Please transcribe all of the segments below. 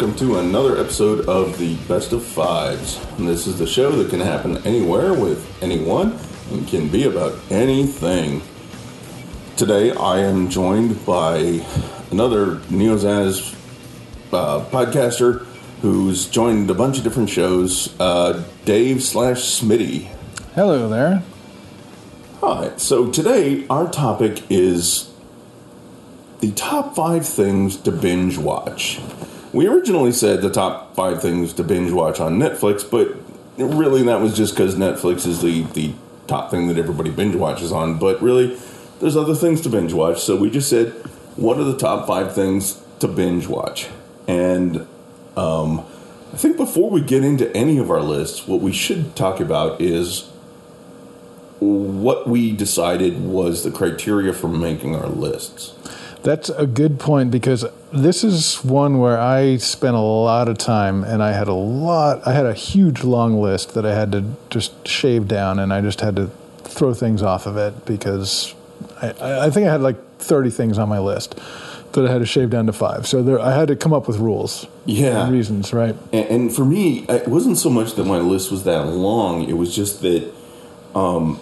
welcome to another episode of the Best of Fives. And this is the show that can happen anywhere with anyone and can be about anything. Today I am joined by another Neozaz uh, podcaster who's joined a bunch of different shows, uh, Dave slash Smitty. Hello there. Hi. So today our topic is the top five things to binge watch. We originally said the top five things to binge watch on Netflix, but really that was just because Netflix is the, the top thing that everybody binge watches on. But really, there's other things to binge watch. So we just said, what are the top five things to binge watch? And um, I think before we get into any of our lists, what we should talk about is what we decided was the criteria for making our lists. That's a good point because this is one where I spent a lot of time and I had a lot, I had a huge long list that I had to just shave down and I just had to throw things off of it because I, I think I had like 30 things on my list that I had to shave down to five. So there, I had to come up with rules. Yeah. and reasons, right? And, and for me, it wasn't so much that my list was that long. It was just that um,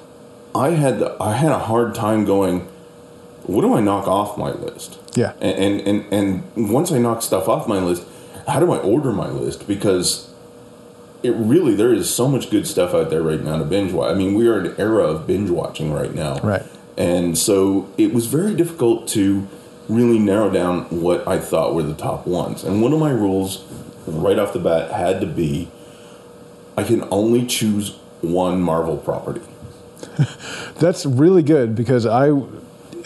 I had I had a hard time going. What do I knock off my list? Yeah. And and and, and once I knock stuff off my list, how do I order my list? Because it really there is so much good stuff out there right now to binge watch. I mean, we are in an era of binge watching right now. Right. And so it was very difficult to really narrow down what I thought were the top ones. And one of my rules right off the bat had to be I can only choose one Marvel property. That's really good because I,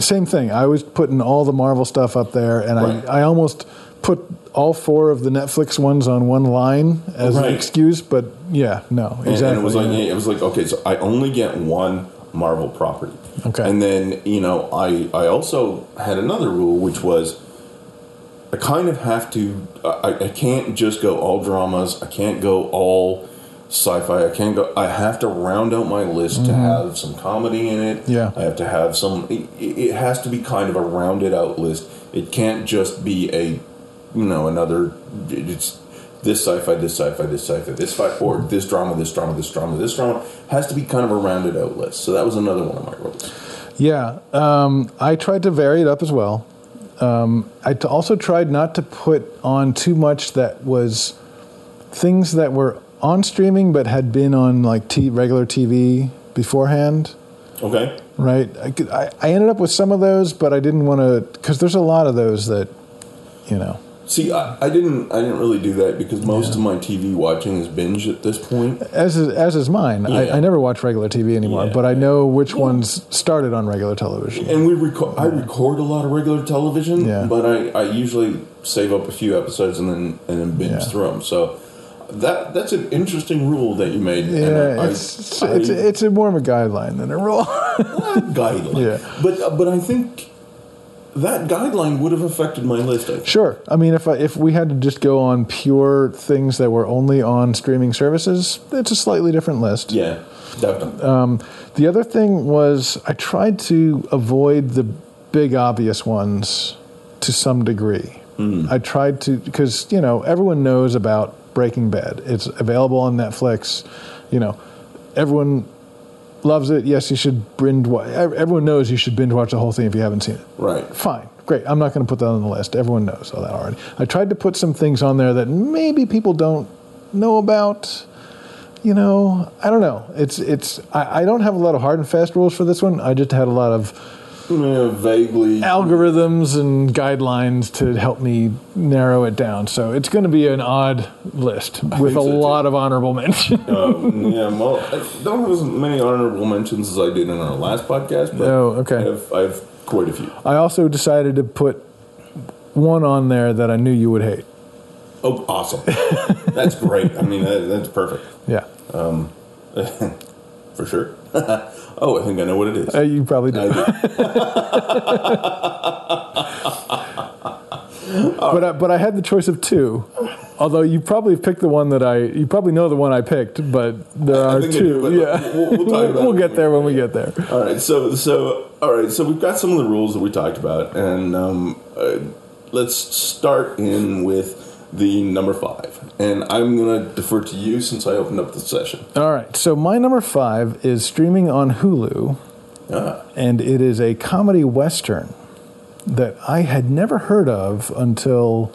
same thing. I was putting all the Marvel stuff up there, and Right. I, I almost put all four of the Netflix ones on one line as Right. an excuse. But yeah, no, And- exactly. And it was like it was like okay, so I only get one Marvel property. Okay. And then you know I I also had another rule which was I kind of have to I, I can't just go all dramas. I can't go all sci-fi. I can't go. I have to round out my list to have some comedy in it. Mm-hmm. Yeah. I have to have some. It, it has to be kind of a rounded out list. It can't just be a you know another. It's this sci-fi, this sci-fi, this sci-fi, this sci-fi, or this drama, this drama, this drama, this drama has to be kind of a rounded out list. So that was another one of my rules. Yeah, um, I tried to vary it up as well. Um, I t- also tried not to put on too much that was things that were on streaming but had been on like t- regular TV beforehand. Okay. Right, I, I, I ended up with some of those, but I didn't want to because there's a lot of those that, you know, See, I, I didn't I didn't really do that because most of my TV watching is binge at this point. as is, as is mine. Yeah. I, I never watch regular TV anymore, Yeah. but I know which ones started on regular television. And we record I record a lot of regular television, Yeah. but I, I usually save up a few episodes and then and then binge Yeah. through them. So that that's an interesting rule that you made. Yeah, I- it's, I- it's it's a more of a guideline than a rule. guideline. Yeah. But but I think that guideline would have affected my list. I. Sure. I mean, if I, if we had to just go on pure things that were only on streaming services, it's a slightly different list. Yeah, definitely. Um, the other thing was I tried to avoid the big obvious ones to some degree. I tried to because you know everyone knows about Breaking Bad. It's available on Netflix. You know, everyone loves it. Yes, you should binge. wa- Everyone knows you should binge watch the whole thing if you haven't seen it. right. Fine, great. I'm not going to put that on the list. Everyone knows all that already. I tried to put some things on there that maybe people don't know about. You know, I don't know. It's it's. I, I don't have a lot of hard and fast rules for this one. I just had a lot of Yeah, vaguely. algorithms and guidelines to help me narrow it down. So it's going to be an odd list with think a so, too. lot of honorable mentions. Um, yeah, well, I don't have as many honorable mentions as I did in our last podcast, but Oh, okay. I have, I have quite a few. I also decided to put one on there that I knew you would hate. Oh, awesome! that's great. I mean, that, that's perfect Yeah, for sure. oh, I think I know what it is. Uh, you probably do. I do. but I, but I had the choice of two. Although you probably picked the one that I you probably know the one I picked, but there I are two. do, yeah, we'll- we'll talk about we'll get there when we get get there. All right, so so all right, so we've got some of the rules that we talked about, and um, uh, let's start in with the number five. And I'm going to defer to you since I opened up the session. All right. So my number five is streaming on Hulu, Ah, and it is a comedy western that I had never heard of until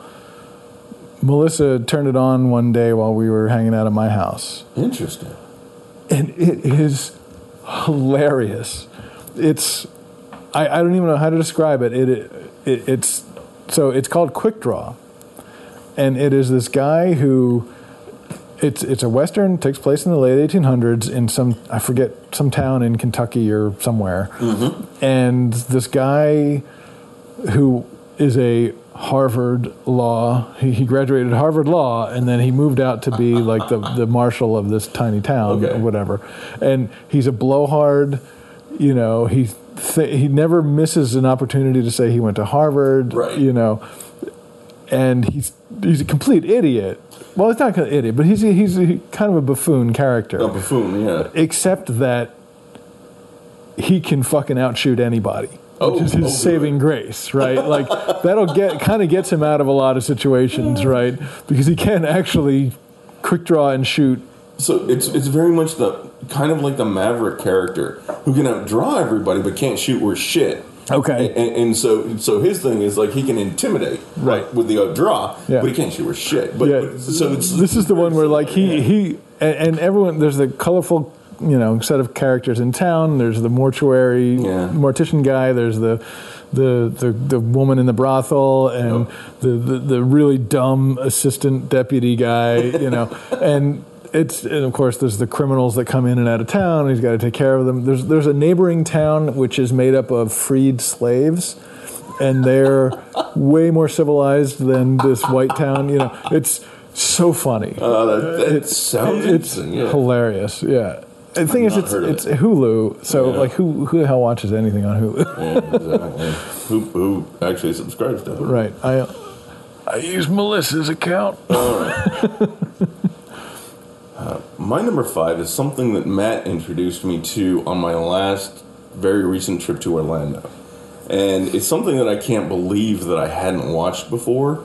Melissa turned it on one day while we were hanging out at my house. interesting. and it is hilarious. It's I, I don't even know how to describe it. It, it. It's so it's called Quick Draw, and it is this guy who it's it's a western takes place in the late 1800s in some I forget some town in Kentucky or somewhere, mm-hmm. and this guy who is a Harvard law. He, he graduated Harvard Law, and then he moved out to be like the, the marshal of this tiny town Okay. or whatever. And he's a blowhard. You know, he th- he never misses an opportunity to say he went to Harvard. Right. You know, and he's he's a complete idiot. Well, he's not an idiot, but he's a, he's a, kind of a buffoon character A buffoon, yeah. except that he can fucking outshoot anybody. Oh, which is his oh, saving grace, right? Like that'll get kind of gets him out of a lot of situations, right? Because he can actually quick draw and shoot. So it's it's very much the kind of like the maverick character who can outdraw everybody but can't shoot worth shit. Okay. And, and so so his thing is like he can intimidate Right. with the uh, draw, Yeah. but he can't shoot worth shit. But, Yeah. but so it's This is the one where like he he and, everyone there's the colorful you know set of characters in town. There's the mortuary Yeah. mortician guy. There's the the, the, the woman in the brothel and the, the, the really dumb assistant deputy guy, you know, and it's and of course there's the criminals that come in and out of town. He's got to take care of them. There's there's a neighboring town which is made up of freed slaves, and they're way more civilized than this white town. You know, it's so funny. uh, that, that It's- sounds it's. Yeah. hilarious. Yeah. The thing is, it's it's it. Hulu, so Yeah. like who who the hell watches anything on Hulu? Yeah, exactly. who who actually subscribes to it? right. I I use Melissa's account. My number five is something that Matt introduced me to on my last very recent trip to Orlando. And it's something that I can't believe that I hadn't watched before.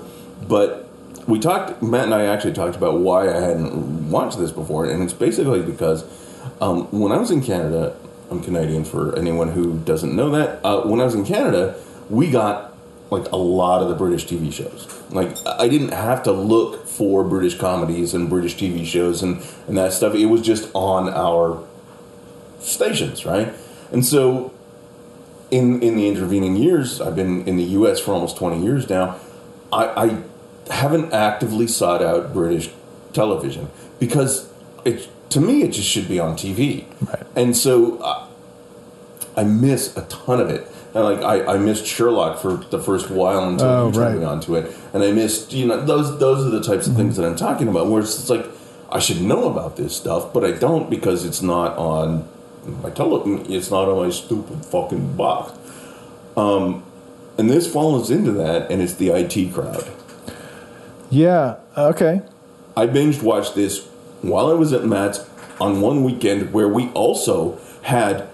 But we talked, Matt and I actually talked about why I hadn't watched this before. And it's basically because um, when I was in Canada, I'm Canadian for anyone who doesn't know that. Uh, when I was in Canada, we got like a lot of the British TV shows. Like I didn't have to look for British comedies and British TV shows and, and that stuff. It was just on our stations, right? And so in in the intervening years, I've been in the US for almost 20 years now. I, I haven't actively sought out British television because it to me it just should be on TV. Right. And so uh, I miss a ton of it. And like I, I missed Sherlock for the first while until Oh, you turned right. me onto it, and I missed you know those those are the types of things that I'm talking about. Where it's, like I should know about this stuff, but I don't because it's not on my television. It's not on my stupid fucking box. Um, and this falls into that, and it's the IT crowd. Yeah. Okay. I binge watched this while I was at Matt's on one weekend where we also had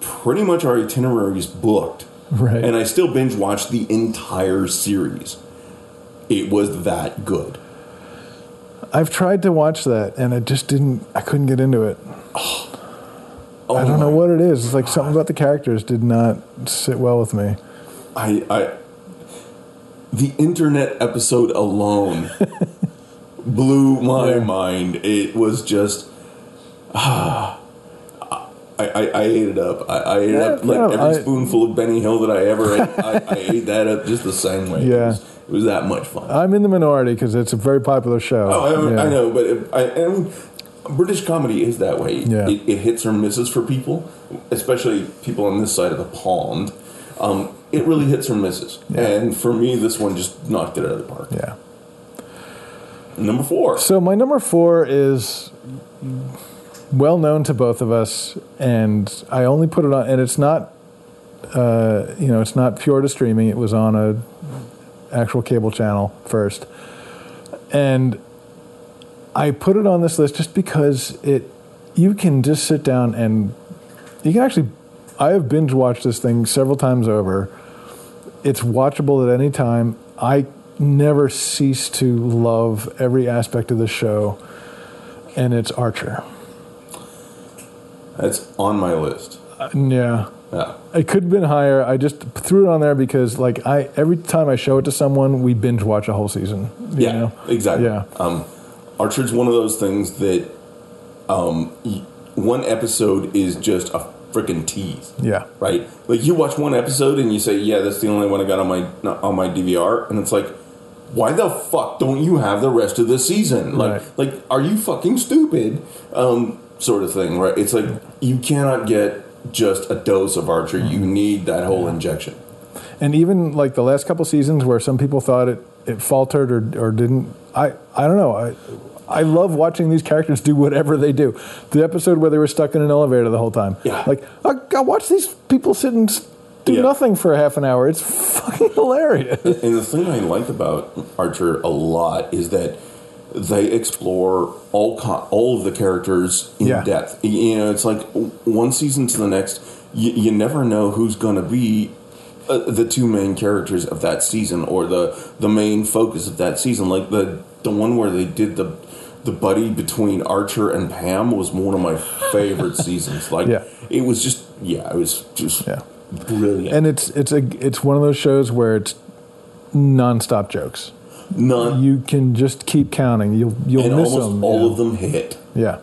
pretty much our itineraries booked. Right. And I still binge watched the entire series. It was that good. I've tried to watch that, and I just didn't. I couldn't get into it. Oh I don't know what it is. It's like something about the characters did not sit well with me. I, I the internet episode alone blew my Yeah. mind. It was just ah, I, I, I ate it up. I, I ate Yeah, up like no, every I- spoonful of Benny Hill that I ever ate. I, I ate that up just the same way. It Yeah. was, it was that much fun. I'm in the minority because it's a very popular show. Oh, I, Yeah. I know, but it, I mean, British comedy is that way. Yeah. It, it hits or misses for people, especially people on this side of the pond. Um, it really hits or misses, Yeah. and for me, this one just knocked it out of the park. Yeah. Number four. So my number four is well known to both of us, and I only put it on, and it's not, uh, you know, it's not pure to streaming. It was on a actual cable channel first, and I put it on this list just because it, you can just sit down and you can actually. I have binge watched this thing several times over. It's watchable at any time. I never cease to love every aspect of the show, and it's Archer. That's on my list. Uh, yeah. Yeah. It could have been higher. I just threw it on there because, like, I every time I show it to someone, we binge watch a whole season. you Yeah, know? exactly. Yeah, Um, Archer's one of those things that um, one episode is just a freaking tease, yeah, right? Like you watch one episode and you say, "Yeah, that's the only one I got on my on my DVR," and it's like, why the fuck don't you have the rest of the season? Like, Right. like, are you fucking stupid? Um, sort of thing, right? It's like you cannot get just a dose of Archer. You mm-hmm. need that whole injection. and even like the last couple seasons where some people thought it it faltered or or didn't. I I don't know. I I love watching these characters do whatever they do. The episode where they were stuck in an elevator the whole time. Yeah. Like I, I watch these people sit and do Yeah. nothing for a half an hour. It's fucking hilarious. And the thing I like about Archer a lot is that they explore all all of the characters in Yeah. depth. You know, it's like one season to the next, you, you never know who's going to be uh, the two main characters of that season or the the main focus of that season. Like the the one where they did the the buddy between Archer and Pam was one of my favorite seasons. Like Yeah. it was just yeah, it was just Yeah. brilliant. And it's it's a it's one of those shows where it's nonstop jokes. None You can just keep counting. You'll you'll and miss almost them. all yeah. of them hit. Yeah.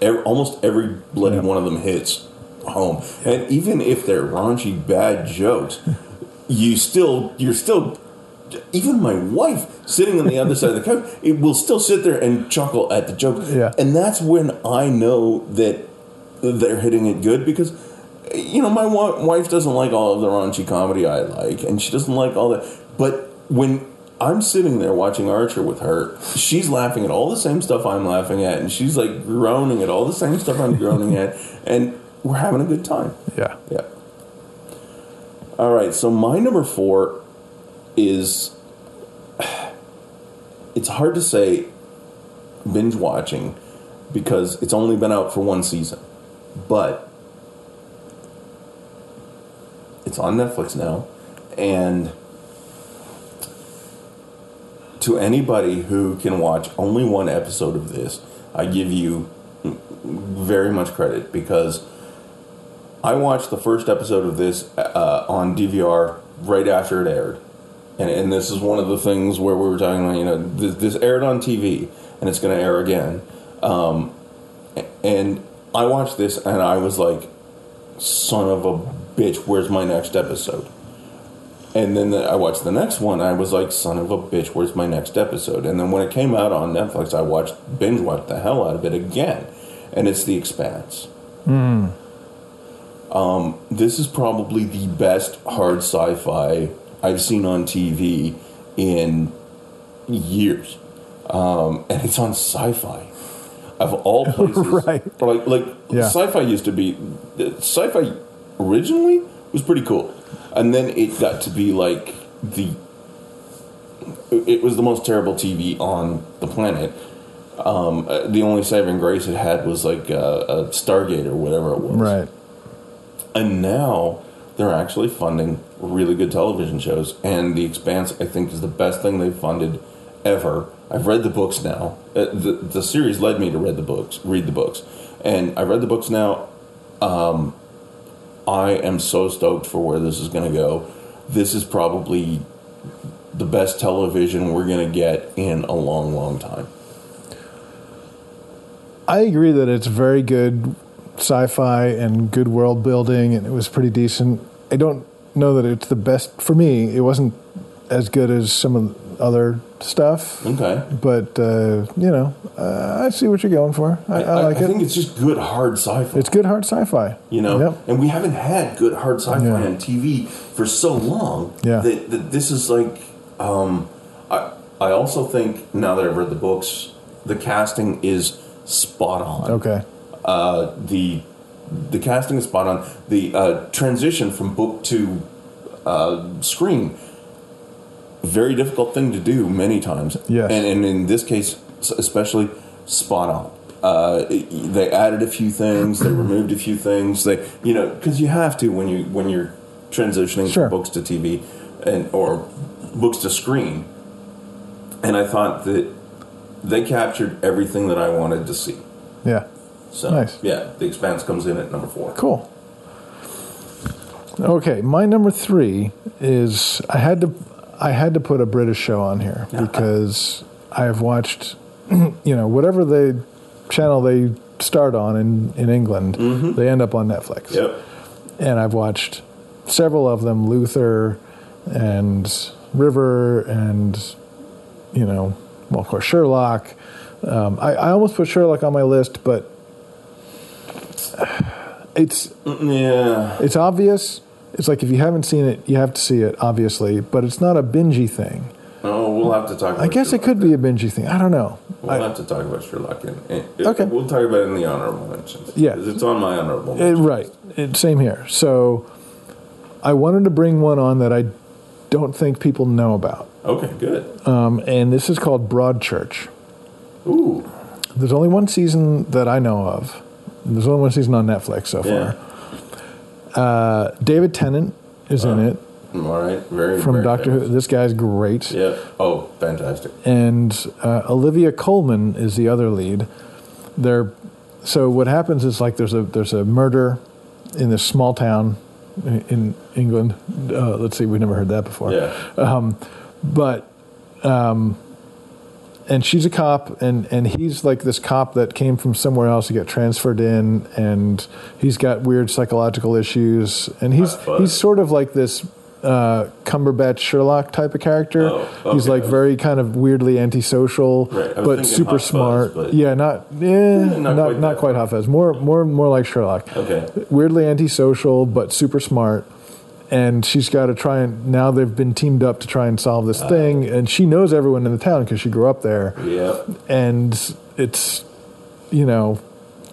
Every, almost every bloody Yeah. one of them hits home. And even if they're raunchy bad jokes, you still you're still even my wife sitting on the other side of the couch, it will still sit there and chuckle at the joke. Yeah. And that's when I know that they're hitting it good because you know my wife doesn't like all of the raunchy comedy I like and she doesn't like all that. But when I'm sitting there watching Archer with her. She's laughing at all the same stuff I'm laughing at, and she's like groaning at all the same stuff I'm groaning at, and we're having a good time. Yeah. Yeah. All right, so my number four is it's hard to say binge watching because it's only been out for one season, but it's on Netflix now, and to anybody who can watch only one episode of this, I give you very much credit because I watched the first episode of this uh, on DVR right after it aired. And, and this is one of the things where we were talking about, you know, this, this aired on TV and it's going to air again. Um, and I watched this and I was like, son of a bitch, where's my next episode? And then the, I watched the next one. I was like, son of a bitch, where's my next episode? And then when it came out on Netflix, I watched, binge watched the hell out of it again. And it's The Expanse. Um, this is probably the best hard sci fi I've seen on TV in years. Um, and it's on sci fi. Of all places. Right. Like, like Yeah. sci fi used to be. Sci fi originally was pretty cool. And then it got to be like the. It was the most terrible TV on the planet. Um, uh, the only saving grace it had was like uh, a Stargate or whatever it was. Right. And now they're actually funding really good television shows. And The Expanse, I think, is the best thing they've funded ever. I've read the books now. Uh, the, the series led me to read the books, read the books, and I read the books now. Um, I am so stoked for where this is going to go. This is probably the best television we're going to get in a long, long time. I agree that it's very good sci-fi and good world building, and it was pretty decent. I don't know that it's the best for me. It wasn't as good as some of other stuff, Okay. but uh, you know, uh, I see what you're going for. I, I like I it. I think it's just good hard sci-fi. It's good hard sci-fi. you know Yep. and we haven't had good hard sci-fi Yeah. on tv for so long Yeah. that, that this is like um, I, I also think now that i've read the books the casting is spot on Okay. uh, the the casting is spot on the uh, transition from book to uh, screen very difficult thing to do many times Yes. and, and in this case especially spot on uh, they added a few things they removed a few things they you know because you have to when you when you're transitioning Sure. from books to tv and or books to screen and I thought that they captured everything that I wanted to see. Yeah. So Nice. yeah, The Expanse comes in at number four. Cool. Okay, my number three is I had to I had to put a British show on here because I have watched, you know, whatever the channel they start on in in England, they end up on Netflix. Yep. and I've watched several of them Luther and River and you know well of course Sherlock um, I, I almost put Sherlock on my list but it's Yeah. it's obvious it's like if you haven't seen it you have to see it obviously but it's not a bingey thing Oh, we'll have to talk. about I guess it Sherlock could be a bingey thing I don't know We'll I- have to talk about Sherlock. In, in, Okay. We'll talk about it in the honorable mentions. Yeah. it's on my honorable It, right. It, same here. So I wanted to bring one on that I don't think people know about. Okay, good. Um, and this is called Broadchurch. Ooh. There's only one season that I know of. There's only one season on Netflix so Yeah. far. Uh, David Tennant is in it All right. Very from very Doctor Who. famous. This guy's great. Yeah. Oh, fantastic. and uh, Olivia Colman is the other lead. They're so what happens is like there's a there's a murder in this small town in, in England. Uh, let's see, we never heard that before. Yeah. But um, and she's a cop, and and he's like this cop that came from somewhere else. He got transferred in, and he's got weird psychological issues, and he's he's sort of like this. Uh, Cumberbatch Sherlock type of character. Oh, He's like very kind of weirdly antisocial, Right, but super Hot Fuzz, smart. but- yeah, not eh, not not quite not quite hot fuzz. More more more like Sherlock. Okay. Weirdly antisocial, but super smart. And she's got to try and now they've been teamed up to try and solve this Ah. thing. And she knows everyone in the town because she grew up there Yep. and it's you know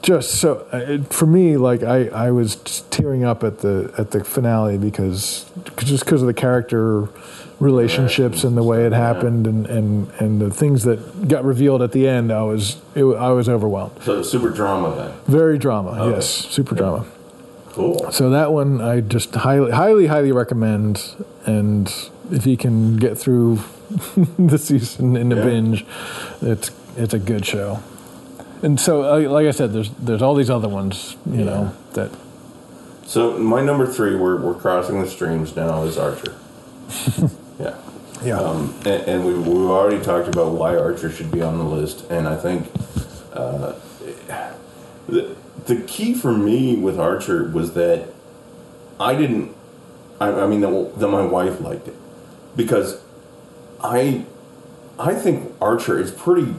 just so uh, it, for me like I, I was tearing up at the at the finale because just because of the character relationships and the way it happened and, and, and the things that got revealed at the end I was it, I was overwhelmed So super drama then. very drama Okay. yes super drama Cool. so that one I just highly highly highly recommend and if you can get through the season in a Yeah. binge it's it's a good show and so uh, like I said there's there's all these other ones you Yeah. know that So my number three, we're, we're crossing the streams now, is Archer. yeah. yeah Um, and and we, we've already talked about why Archer should be on the list, and I think uh, the, the key for me with Archer was that I didn't, I, I mean, that, that my wife liked it. Because I, I think Archer is pretty,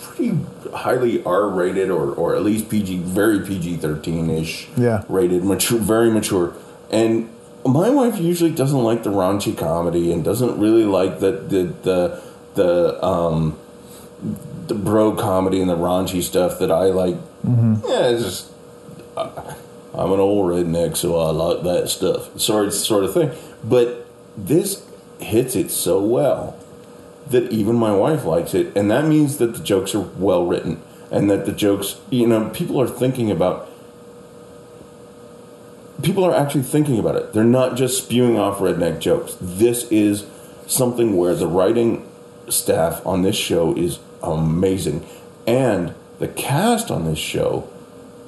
pretty highly R rated, or, or at least PG, very PG 13 ish Yeah. rated, mature, very mature. And my wife usually doesn't like the raunchy comedy and doesn't really like the the the the um the bro comedy and the raunchy stuff that I like. Mm-hmm. Yeah, it's just I, I'm an old redneck, so I like that stuff, sort sort of thing. But this hits it so well that even my wife likes it, and that means that the jokes are well written, and that the jokes, you know, people are thinking about. People are actually thinking about it. They're not just spewing off redneck jokes. This is something where the writing staff on this show is amazing, and the cast on this show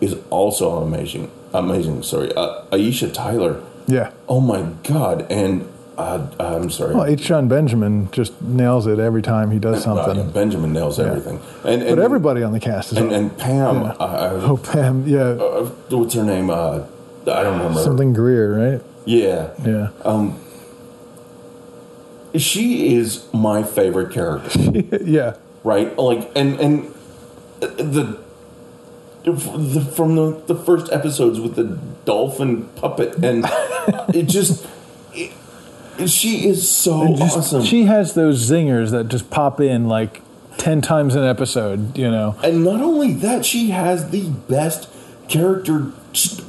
is also amazing. Amazing. Sorry, uh, Aisha Tyler. yeah Oh my god! And uh, I'm sorry. well H. Jon Benjamin just nails it every time he does Uh, something yeah, Benjamin nails everything, and, and but everybody on the cast is and, and Pam, Yeah. I, oh Pam yeah uh, what's her name? Uh, I don't remember. something Greer right Yeah, yeah Um, she is my favorite character. yeah right? Like, and and the, the from the the first episodes with the dolphin puppet, and it just. It, she is so Just- awesome. she has those zingers that just pop in like 10 times an episode you know And not only that, she has the best character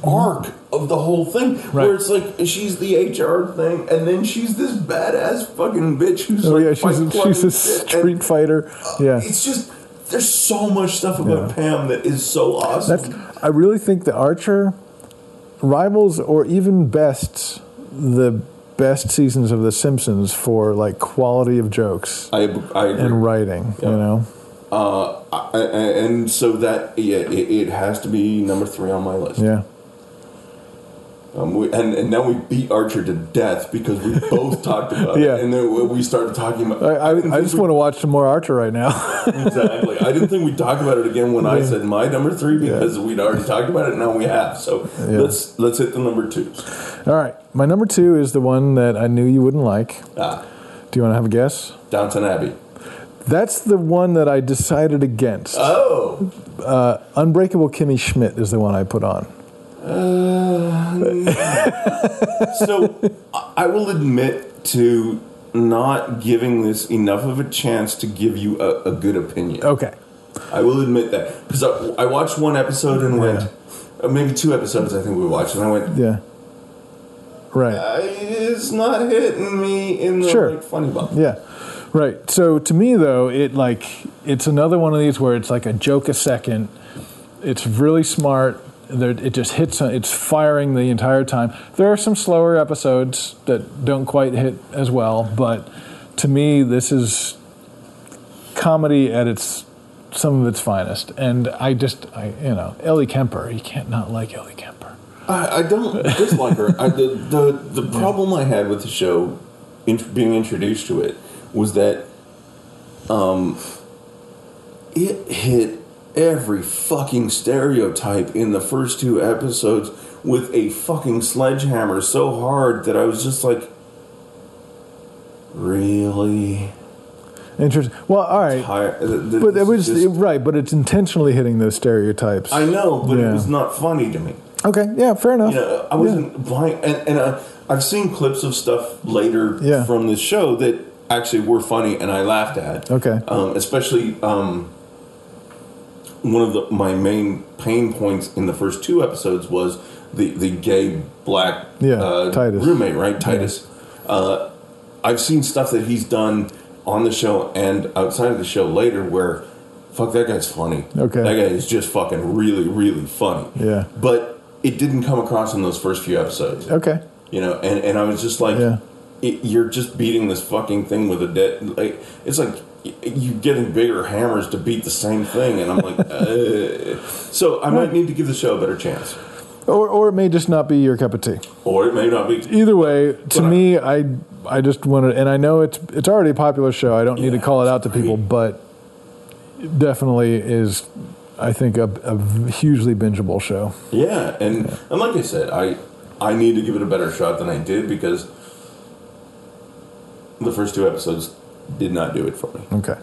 arc mm-hmm. of the whole thing. Where it's like she's the HR thing, and then she's this badass fucking bitch who's oh like yeah she's a, she's a shit, and street fighter uh, yeah It's just there's so much stuff about Yeah. Pam that is so awesome. That's, I really think the Archer rivals or even bests the best seasons of The Simpsons for like quality of jokes I, I agree. and writing. You know, Uh, I- I- and so that yeah, it, it has to be number three on my list. yeah. Um, we, and, and now we beat Archer to death because we both talked about Yeah. it, and then we started talking about. I, I, I just we- want to watch some more Archer right now. exactly. I didn't think we'd talk about it again when I said my number three because we'd already talked about it. Now we have. So Yeah. let's let's hit the number twos. All right, my number two is the one that I knew you wouldn't like. Ah, Do you want to have a guess? Downton Abbey. That's the one that I decided against. Oh, Unbreakable Kimmy Schmidt is the one I put on. So I- will admit to not giving this enough of a chance to give you a, a good opinion. Okay. I will admit that because I, I watched one episode and went, uh, maybe two episodes. I think we watched, and I went, Yeah. Right. "Uh, it's not hitting me in the Sure. like, funny bone. Yeah. Right. So to me though, it like it's another one of these where it's like a joke a second. It's really smart. There, it just hits. It's firing the entire time. There are some slower episodes that don't quite hit as well, but to me, this is comedy at its some of its finest. And I just, I you know, Ellie Kemper. You can't not like Ellie Kemper. I, I don't dislike her. I, the the the problem I had with the show, int- being introduced to it, was that, um, it hit every fucking stereotype in the first two episodes with a fucking sledgehammer so hard that I was just like, really. Interesting. Well, all right. Th- But it was just- right, but it's intentionally hitting those stereotypes. I know, but Yeah. it was not funny to me. okay, yeah, fair enough. you know, I wasn't blind, and, and uh, I've seen clips of stuff later Yeah. from this show that actually were funny, and I laughed at. Okay. um, especially um, one of the my main pain points in the first two episodes was the the gay black Yeah, uh, Titus. roommate, right? Titus. Uh, I've seen stuff that he's done on the show and outside of the show later where. Fuck that guy's funny. Okay. that guy is just fucking really, really funny. Yeah. but it didn't come across in those first few episodes Okay. you know and, and i was just like Yeah. it, you're just beating this fucking thing with a dead like it's like y- you're getting bigger hammers to beat the same thing and i'm like uh, so i might need to give the show a better chance Or, or it may just not be your cup of tea. or it may not be Either way, to But me, I I just want to, and I know it's it's already a popular show. I don't need to call it out to people, but it definitely is. I think a, a hugely bingeable show. yeah and and like i said i i need to give it a better shot than i did because the first two episodes did not do it for me Okay.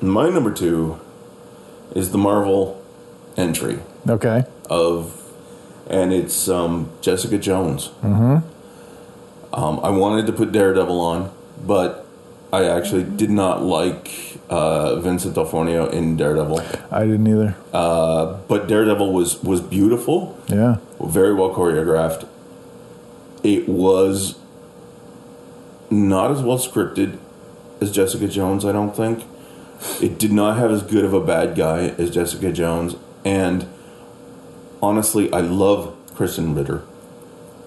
my number two is the marvel entry Okay. of, and it's um, Jessica Jones. Mm-hmm. Um, I wanted to put Daredevil on, but I actually did not like uh, Vincent D'Onofrio in Daredevil. I didn't either. Uh, but Daredevil was was beautiful, Yeah. very well choreographed. It was not as well scripted as Jessica Jones, I don't think. It did not have as good of a bad guy as Jessica Jones. And honestly, I love Krysten Ritter.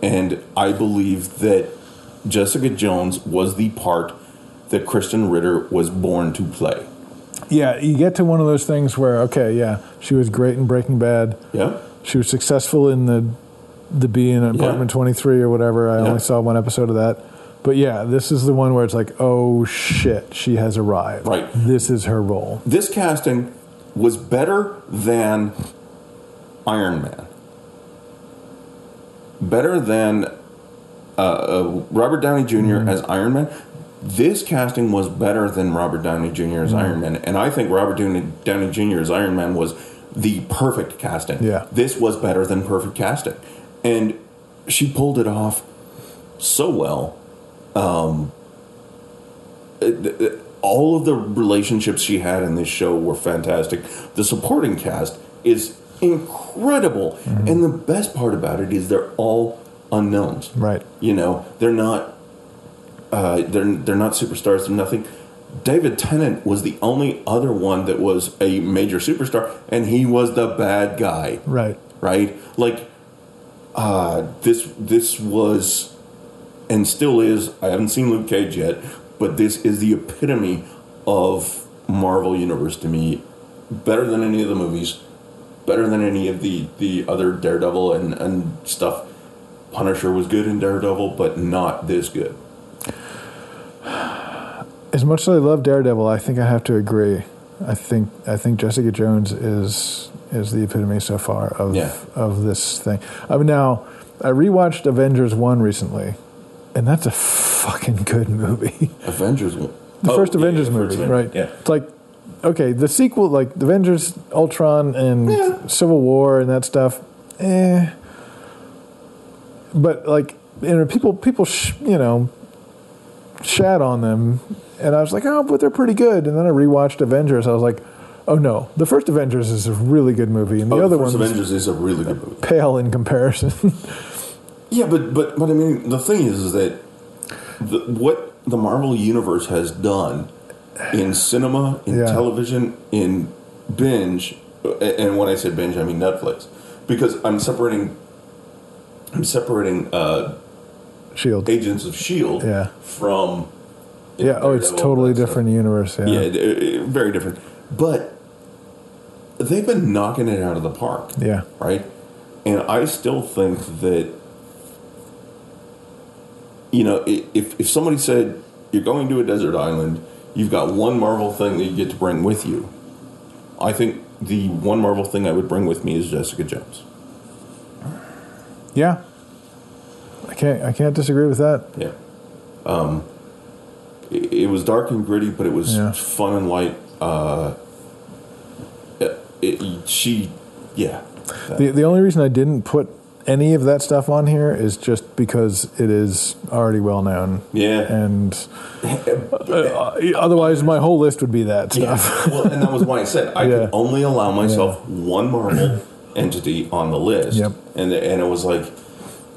And I believe that Jessica Jones was the part that Krysten Ritter was born to play. Yeah. You get to one of those things where okay, yeah, she was great in Breaking Bad. Yeah? She was successful in the the B in Apartment Yeah. Twenty Three or whatever. I Yeah. only saw one episode of that. But yeah, this is the one where it's like, oh shit, she has arrived. Right. This is her role. This casting was better than Iron Man. Better than uh, uh, Robert Downey junior as Iron Man. This casting was better than Robert Downey Jr. as Iron Man, and I think Robert Downey, Downey Jr. as Iron Man was the perfect casting. Yeah. this was better than perfect casting, and she pulled it off so well all of the relationships she had in this show were fantastic. The supporting cast is incredible, Mm-hmm. and the best part about it is they're all unknowns. Right. You know, they're not. Uh, they're they're not superstars. They're nothing. David Tennant was the only other one that was a major superstar, and he was the bad guy Right. right? Like, uh, this this was and still is. I haven't seen Luke Cage yet, but this is the epitome of Marvel Universe to me. Better than any of the movies, better than any of the the other Daredevil and and stuff. Punisher was good in Daredevil, but not this good. As much as I love Daredevil, I think I have to agree. I think I think Jessica Jones is is the epitome so far of Yeah. of this thing. I mean, now I rewatched Avengers one recently, and that's a fucking good movie. Avengers. The first Avengers movie, right? Yeah. It's like okay, the sequel, like the Avengers, Ultron, and Yeah. Civil War, and that stuff. Eh. But like, you know, people people sh- you know shat on them, and I was like, oh, but they're pretty good. And then I rewatched Avengers. I was like, oh no, the first Avengers is a really good movie, and the Oh, other the first one's Avengers is a really good movie. pale in comparison. Yeah, but but but I mean, the thing is, is that the, what the Marvel universe has done in cinema, in Yeah. television, in binge, and when I say binge, I mean Netflix, because I'm separating, I'm separating uh, Shield. Agents of Shield Yeah. From Yeah. Oh, it's totally stuff. different universe. Yeah. Yeah, it- it- very different. But they've been knocking it out of the park. Yeah. Right? And I still think that, you know, if, if somebody said, you're going to a desert island, you've got one Marvel thing that you get to bring with you, I think the one Marvel thing I would bring with me is Jessica Jones. Yeah. I can't. I can't disagree with that. Yeah. Um, it, it was dark and gritty, but it was Yeah. fun and light. Uh, it, it, she, yeah. The the only reason I didn't put any of that stuff on here is just because it is already well known. Yeah. And uh, otherwise, my whole list would be that Yeah. stuff. well, and that was why I said I Yeah. could only allow myself one Marvel entity on the list. Yep. And and it was like,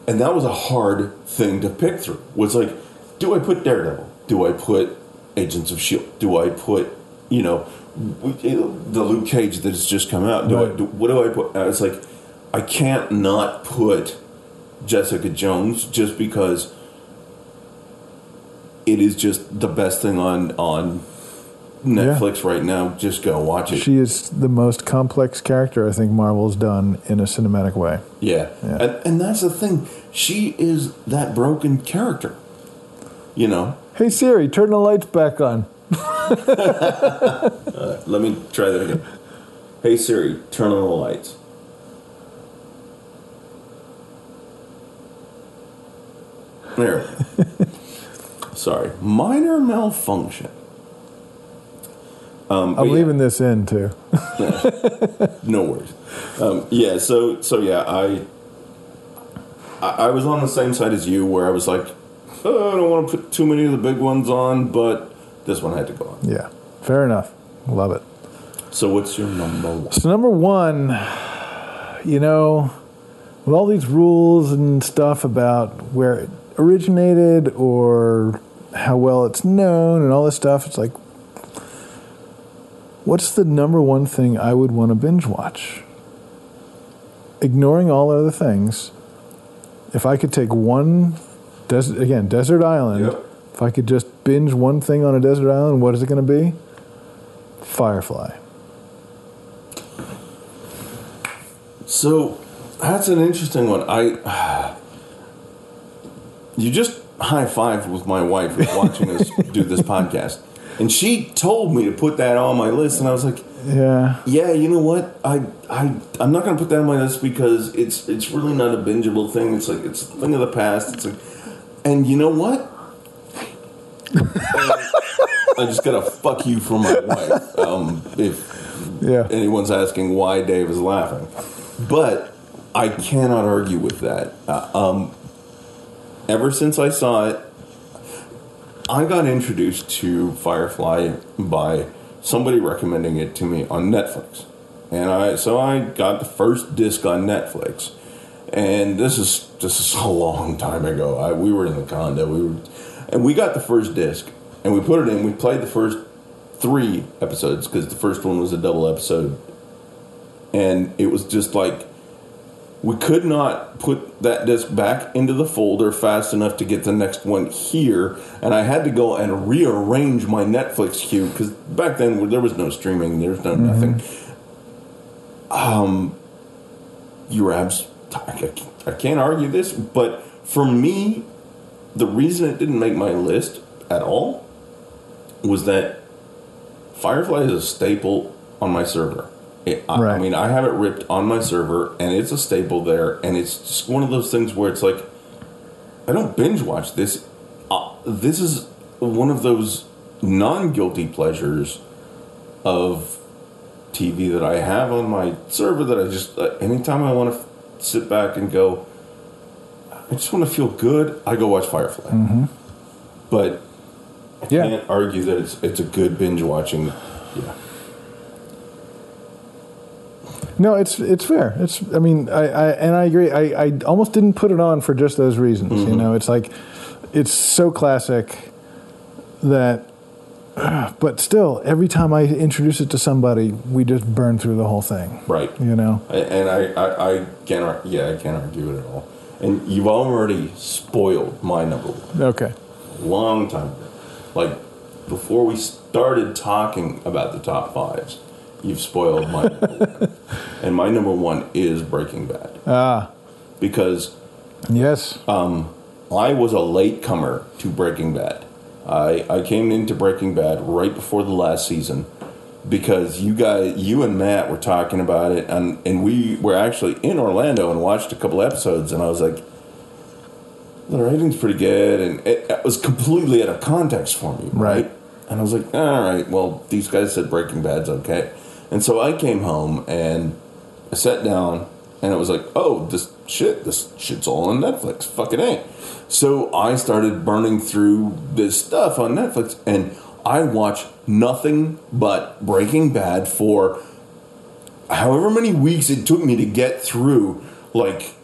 and that was a hard thing to pick through. Was like, do I put Daredevil? Do I put Agents of Shield? Do I put you know the Luke Cage that has just come out? Do I do, what do I put? It's like I can't not put Jessica Jones just because it is just the best thing on on Netflix right now. Just go watch it. She is the most complex character I think Marvel's done in a cinematic way. yeah, Yeah. And, and that's the thing. She is that broken character. You know. Hey Siri, turn the lights back on. Uh, let me try that again. Hey Siri, turn on the lights. There. Sorry, minor malfunction. Um, I'm yeah. leaving this in too. no worries. Um, yeah, so so yeah, I, I I was on the same side as you, where I was like, oh, I don't want to put too many of the big ones on, but this one had to go on. Yeah, fair enough. Love it. So what's your number one? So number one, you know, with all these rules and stuff about where it originated or how well it's known and all this stuff, it's like, what's the number one thing I would want to binge watch? Ignoring all other things, if I could take one, desert, again, desert island, Yep. if I could just binge one thing on a desert island, what is it going to be? Firefly. So that's an interesting one. I you just high fived with my wife watching us do this podcast, and she told me to put that on my list, and I was like, Yeah. Yeah, you know what? I I I'm not going to put that on my list because it's it's really not a bingeable thing. It's like it's a thing of the past. It's like, and you know what? I just got to fuck you from my wife. Um, if Yeah. anyone's asking why Dave is laughing, but I cannot argue with that. Uh, um, ever since I saw it, I got introduced to Firefly by somebody recommending it to me on Netflix, and I so I got the first disc on Netflix, and this is this is a long time ago. I, we were in the condo, we were, and we got the first disc, and we put it in. We played the first three episodes because the first one was a double episode, and it was just like we could not put that disc back into the folder fast enough to get the next one here, and I had to go and rearrange my Netflix queue because back then there was no streaming, there was no nothing. Um, you're abs- I I can't argue this, but for me, the reason it didn't make my list at all was that Firefly is a staple on my server. It, I, I mean, I have it ripped on my server, and it's a staple there. And it's just one of those things where it's like, I don't binge watch this. Uh, this is one of those non guilty pleasures of TV that I have on my server that I just uh, anytime I want to f- sit back and go, I just want to feel good. I go watch Firefly. But I Yeah. can't argue that it's it's a good binge watching. Yeah. No, it's it's fair. It's I mean I, I and I agree. I, I almost didn't put it on for just those reasons. You mm-hmm. know, it's like it's so classic that. But still, every time I introduce it to somebody, we just burn through the whole thing. Right. You know. And I, I, I can't, yeah, I can't argue it at all. And you've already spoiled my number one. Okay. long time ago. Like before we started talking about the top fives, you've spoiled my. And my number one is Breaking Bad. Ah. Because Yes. Um, I was a late comer to Breaking Bad. I, I came into Breaking Bad right before the last season because you guys, you and Matt were talking about it, and, and we were actually in Orlando and watched a couple episodes, and I was like, the writing's pretty good, and it, it was completely out of context for me, right? Right. And I was like, all right, well, these guys said Breaking Bad's okay. And so I came home and I sat down and it was like, oh, this shit, this shit's all on Netflix. Fucking A. So I started burning through this stuff on Netflix and I watched nothing but Breaking Bad for however many weeks it took me to get through like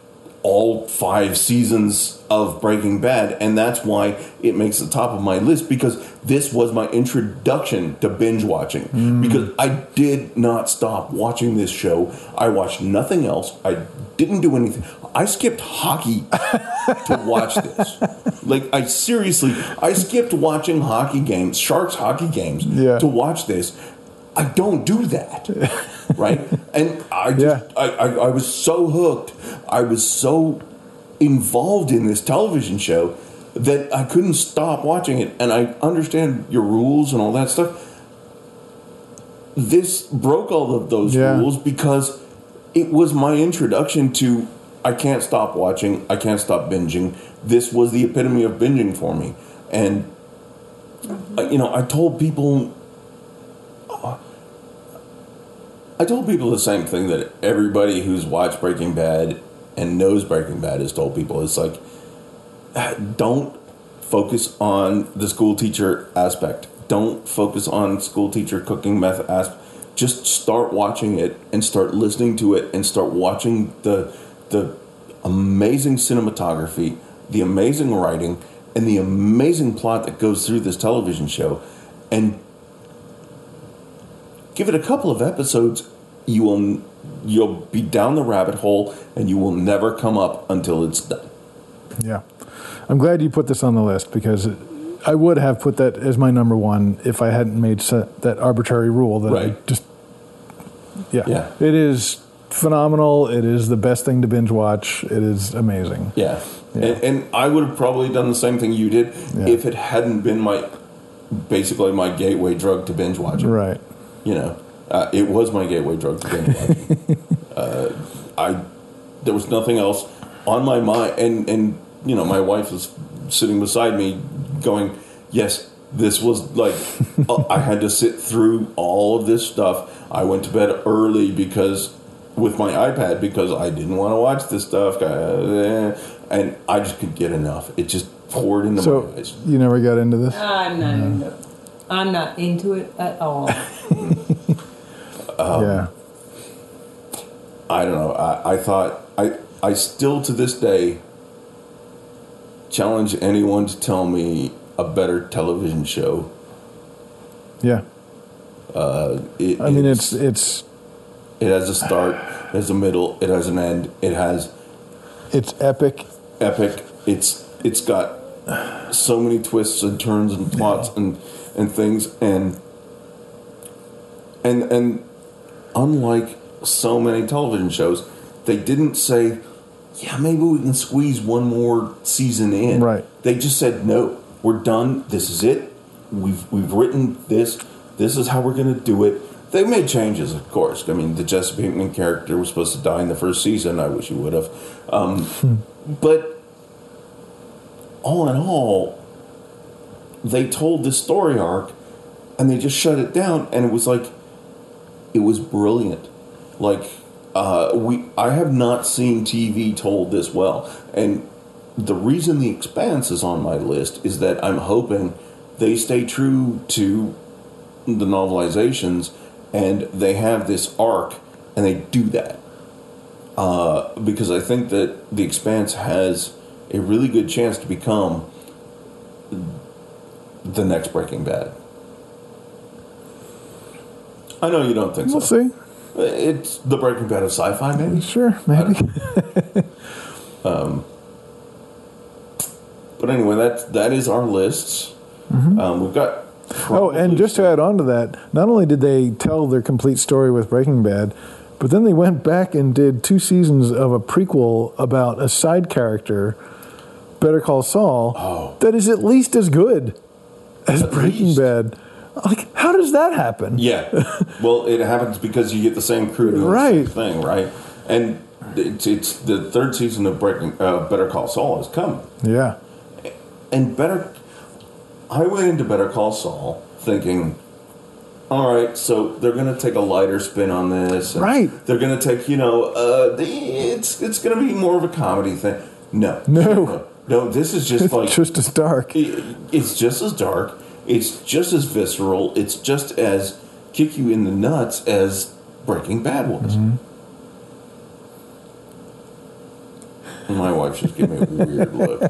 all five seasons of Breaking Bad, and that's why it makes the top of my list because this was my introduction to binge watching. Mm. Because I did not stop watching this show. I watched nothing else. I didn't do anything. I skipped hockey to watch this. Like I seriously, I skipped watching hockey games, Sharks hockey games, Yeah. to watch this. I don't do that, right? And I just, Yeah. I, I, I was so hooked. I was so involved in this television show that I couldn't stop watching it. And I understand your rules and all that stuff. This broke all of those Yeah. rules because it was my introduction to I can't stop watching, I can't stop binging. This was the epitome of binging for me. And, uh, you know, I told people I told people the same thing that everybody who's watched Breaking Bad and knows Breaking Bad has told people. It's like, don't focus on the school teacher aspect. Don't focus on school teacher cooking method aspect. Just start watching it and start listening to it and start watching the the amazing cinematography, the amazing writing, and the amazing plot that goes through this television show. And give it a couple of episodes you will you'll be down the rabbit hole and you will never come up until it's done Yeah. I'm glad you put this on the list because I would have put that as my number one if I hadn't made set that arbitrary rule that I just. Yeah. Yeah. It is phenomenal. It is the best thing to binge watch. It is amazing. yeah, Yeah. And, and i would have probably done the same thing you did Yeah. if it hadn't been my basically my gateway drug to binge watching Right. You know uh, it was my gateway drug to binge watching uh, i there was nothing else on my mind and and you know my wife was sitting beside me going yes this was like uh, i had to sit through all of this stuff. I went to bed early because with my ipad because i didn't want to watch this stuff uh, and i just could get enough. It just poured into So my eyes. you never got into this? I'm not into I'm not into it at all. Um, yeah. I don't know. I, I thought I I still to this day challenge anyone to tell me a better television show. Yeah. Uh, it, I mean, it's it's It has a start, it has a middle, it has an end, it has It's epic. epic. It's it's got so many twists and turns and plots and and things and and and unlike so many television shows, they didn't say, "Yeah, maybe we can squeeze one more season in." Right. They just said, "No, we're done. This is it. We've we've written this. This is how we're going to do it." They made changes, of course. I mean, the Jesse Pinkman character was supposed to die in the first season. I wish he would have. Um, but all in all, they told this story arc and they just shut it down and it was like it was brilliant. Like uh, we i have not seen tv told this well. And the reason the expanse is on my list is that i'm hoping they stay true to the novelizations and they have this arc and they do that. Uh, because i think that the expanse has a really good chance to become the next breaking bad I know you don't think so. We'll see. It's the Breaking Bad of sci-fi, maybe. Sure, maybe. But anyway, that that is our lists. Um, we've got. Oh, and just to add on to that, not only did they tell their complete story with Breaking Bad, but then they went back and did two seasons of a prequel about a side character, Better Call Saul, Oh. that is at least as good as At Breaking least. Bad. Like, how does that happen? yeah, well, it happens because you get the same crew doing Right. the same thing, right? And it's, it's the third season of Breaking uh, Better Call Saul is coming, Yeah. and Better. I went into Better Call Saul thinking, all right, so they're going to take a lighter spin on this, Right. They're going to take, you know, uh, it's it's going to be more of a comedy thing. No, No. no. This is just It's like just as dark. it- it's just as dark. It's just as visceral. It's just as kick you in the nuts as Breaking Bad was. Mm-hmm. My wife just gave me a weird look.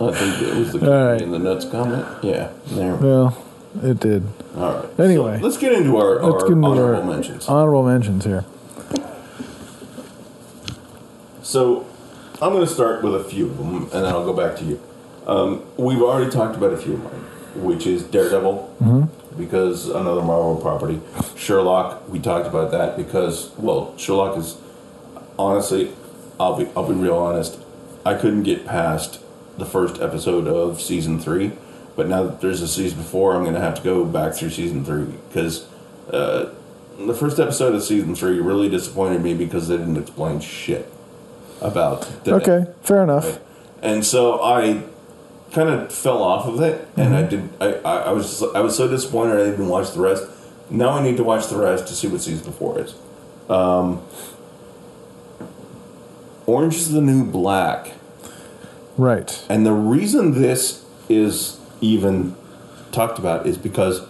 I think it was the kick me right. in the nuts comment. Yeah, there. Well, it did. All right. Anyway. So let's get into our, our get into honorable our mentions. honorable mentions here. So I'm going to start with a few of them, and then I'll go back to you. Um, we've already talked about a few of mine, which is Daredevil, because another Marvel property. Sherlock, we talked about that because, well, Sherlock is honestly, I'll be I'll be real honest. I couldn't get past the first episode of season three, but now that there's a season four, I'm going to have to go back through season three because uh, the first episode of season three really disappointed me because they didn't explain shit about the Okay, fair enough. and so I kind of fell off of it, and I did. I, I, was I was so disappointed I didn't watch the rest. Now I need to watch the rest to see what season four is. Um, Orange is the New Black, Right. and the reason this is even talked about is because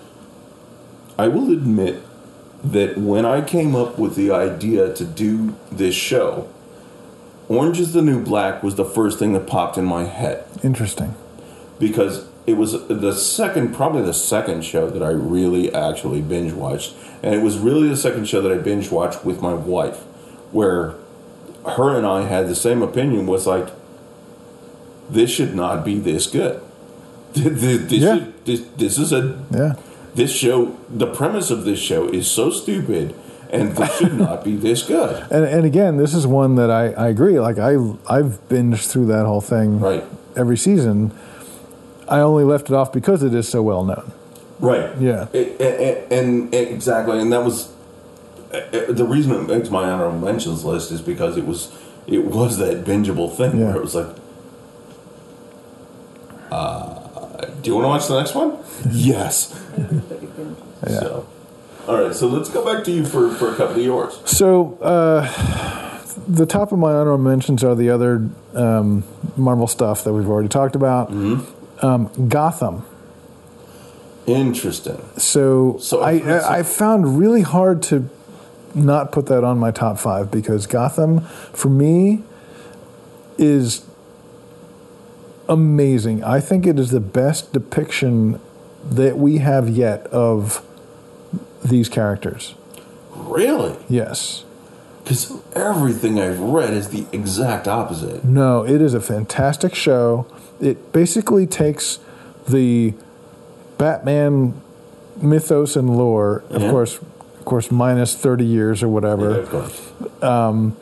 I will admit that when I came up with the idea to do this show, Orange is the New Black was the first thing that popped in my head Interesting. Because it was the second, probably the second show that I really actually binge watched, and it was really the second show that I binge watched with my wife, where her and I had the same opinion. Was like, this should not be this good. This, this, Yeah. should- this, this is a Yeah. this show. The premise of this show is so stupid, and this should not be this good. And, and again, this is one that I, I agree. Like I I've binged through that whole thing Right. every season. I only left it off because it is so well known. Right. Yeah. It- and, and, and exactly, and that was the reason it makes my honorable mentions list is because it was it was that bingeable thing Yeah. where it was like, uh, do you want to watch the next one? yes. Yeah. So, all right. So let's go back to you for for a couple of yours. So uh, the top of my honorable mentions are the other um, Marvel stuff that we've already talked about. Mm-hmm. Um, Gotham. Interesting. So, So I, I've heard some- I I found really hard to not put that on my top five because Gotham, for me, is amazing. I think it is the best depiction that we have yet of these characters. Really? Yes. Because everything I've read is the exact opposite. No, it is a fantastic show. It basically takes the Batman mythos and lore, of Yeah. course, of course, minus thirty years or whatever, Yeah, course. Um,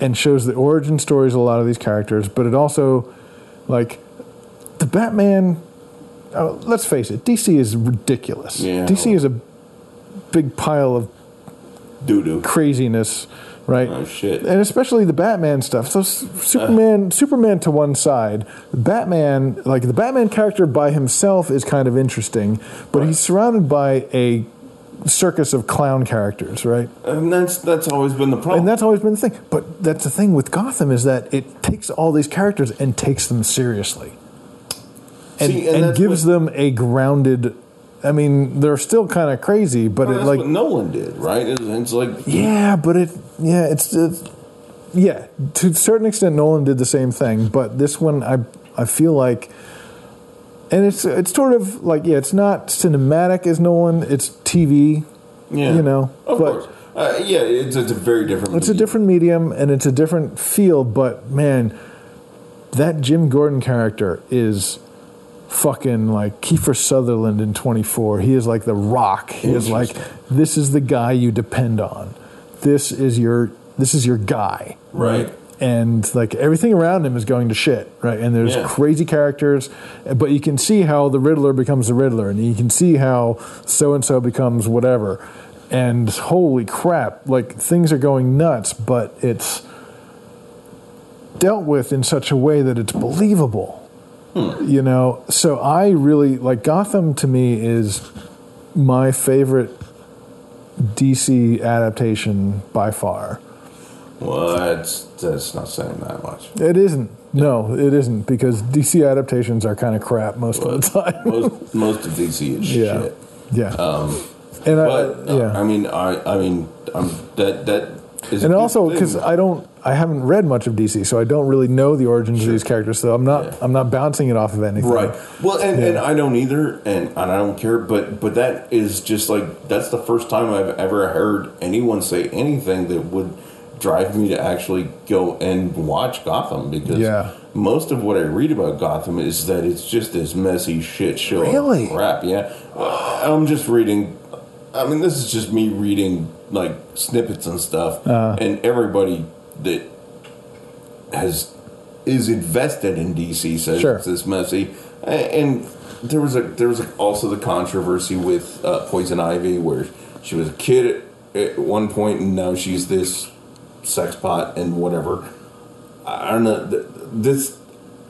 and shows the origin stories of a lot of these characters. But it also, like, the Batman. Oh, let's face it, DC is ridiculous. Yeah. DC is a big pile of Doo doo. craziness, right? Oh, shit. And especially the Batman stuff. So Superman, uh. Superman to one side, Batman, like the Batman character by himself is kind of interesting, but he's surrounded by a circus of clown characters, right? And that's that's always been the problem. And that's always been the thing. But that's the thing with Gotham is that it takes all these characters and takes them seriously. And, See, and and, gives what- them a grounded I mean, they're still kind of crazy, but Well, it that's like what Nolan did, right? It's, it's like Yeah, but it yeah, it's, it's yeah, to a certain extent Nolan did the same thing, but this one I I feel like and it's it's sort of like yeah, it's not cinematic as Nolan, it's TV, yeah, you know, of but- course. Uh, yeah, it's, it's a very different. it's a different medium and it's a different feel, but man, that Jim Gordon character is fucking like Kiefer Sutherland in 24. He is like the rock. He is like this is the guy you depend on. This is your this is your guy. Right. And like everything around him is going to shit, right? And there's Yeah. crazy characters, but you can see how the Riddler becomes the Riddler, and you can see how so and so becomes whatever. And holy crap, like things are going nuts, but it's dealt with in such a way that it's believable. You know, so I really like Gotham to me is my favorite DC adaptation by far. Well, that's that's not saying that much. It isn't. No, it isn't because DC adaptations are kind of crap most of the time. Most most of DC is yeah, shit. yeah. Um, and but I, uh, yeah, I mean, I I mean, I'm, that that is and also because I don't, I haven't read much of DC, so I don't really know the origins of these characters. So I'm not, Yeah. I'm not bouncing it off of anything. Right. Well, and, and I don't either, and, and I don't care. But but that is just like that's the first time I've ever heard anyone say anything that would drive me to actually go and watch Gotham because Yeah. most of what I read about Gotham is that it's just this messy shit show. Really? Crap. Yeah. I'm just reading. I mean, this is just me reading like snippets and stuff, Uh. and everybody that has is invested in DC says Sure. it's this messy. And there was a there was a, also the controversy with uh, Poison Ivy, where she was a kid at, at one point, and now she's this sex pot and whatever. I don't know. This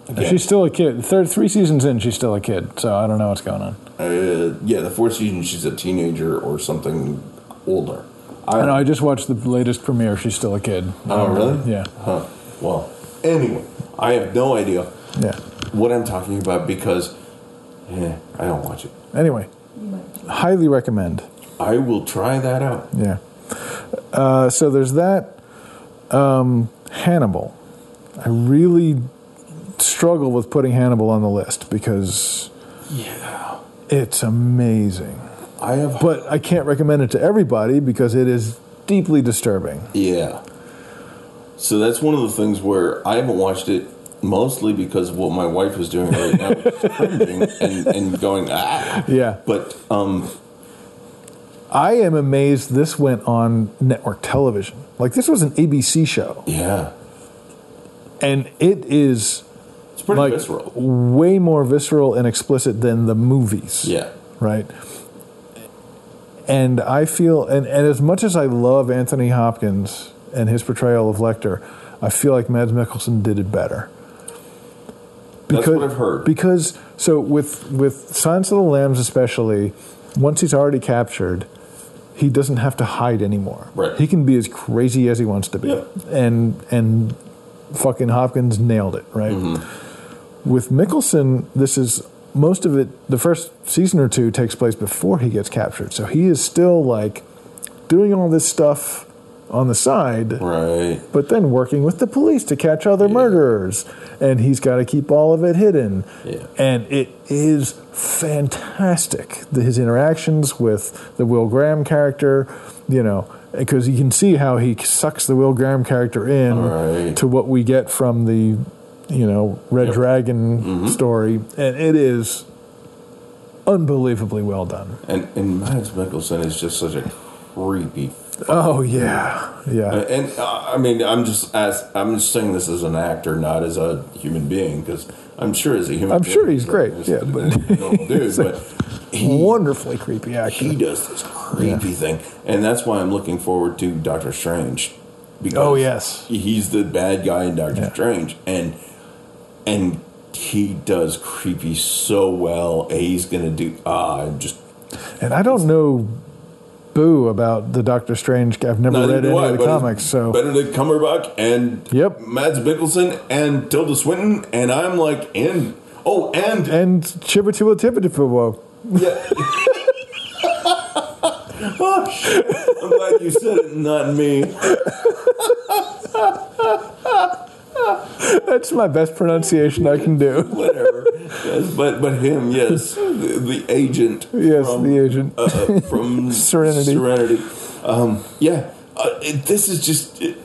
again, She's still a kid. Third three seasons in, she's still a kid. So I don't know what's going on. uh, yeah, the fourth season she's a teenager or something older. I know. I just watched the latest premiere. She's still a kid. Oh, really? Yeah. Huh. Well, anyway, I have no idea Yeah. what I'm talking about because eh, I don't watch it. Anyway, highly recommend. I will try that out. Yeah. Uh, so there's that. Um, Hannibal. I really struggle with putting Hannibal on the list because Yeah. it's amazing. I have. But I can't recommend it to everybody because it is deeply disturbing. yeah. So that's one of the things where I haven't watched it mostly because of what my wife was doing right now, and, and going ah. Yeah. But um, I am amazed this went on network television. Like this was an ABC show, yeah, and it's pretty like visceral. way more visceral and explicit than the movies. Yeah. right? And I feel, and, and as much as I love Anthony Hopkins and his portrayal of Lecter, I feel like Mads Mikkelsen did it better. That's what I've heard. Because so with with Silence of the Lambs, especially, once he's already captured, he doesn't have to hide anymore. Right. He can be as crazy as he wants to be, Yeah. and and fucking Hopkins nailed it. Right. Mm-hmm. With Mikkelsen, this is most of it. The first season or two takes place before he gets captured, so he is still like doing all this stuff on the side Right. but then working with the police to catch other murderers and he's got to keep all of it hidden Yeah. and it is fantastic the, his interactions with the will graham character you know because you can see how he sucks the Will Graham character in Right. to what we get from the, you know, Red Yep. Dragon story, and it is unbelievably well done. And and Mads Mikkelsen is just such a creepy. Oh yeah, yeah. And uh, I mean, I'm just as I'm just saying this as an actor, not as a human being, because I'm sure as a human, I'm being, sure he's great, yeah, but- dude, but he, Wonderfully creepy actor. he does this creepy thing, and that's why I'm looking forward to Doctor Strange. Because Oh, yes. he's the bad guy in Doctor Yeah. Strange, and and he does creepy so well. He's gonna do ah, I'm just And I don't know boo about the Doctor Strange. I've never Neither read any I, of the comics, so Benedict Cumberbatch and Yep. Mads Mikkelsen and Tilda Swinton, and I'm like, and oh, and and Chibatiba Tibatiba. yeah. oh, shit. I'm glad you said it, not me. That's my best pronunciation I can do. Whatever. Yes, but but him, yes, the, the agent. Yes, from, the agent. uh, uh, from Serenity. Serenity. Um, yeah, uh, it, this is just. It,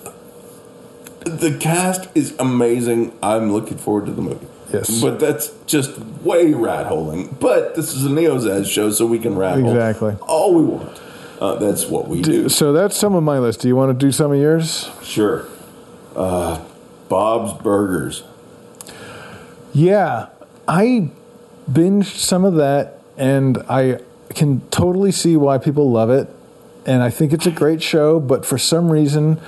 the cast is amazing. I'm looking forward to the movie. Yes. But that's just way rat holing. But this is a Neozaz show, so we can rat Exactly. all we want. Uh, that's what we do. So that's some of my list. Do you want to do some of yours? Sure. Uh, Bob's Burgers. Yeah, I binged some of that, and I can totally see why people love it. And I think it's a great show, but for some reason,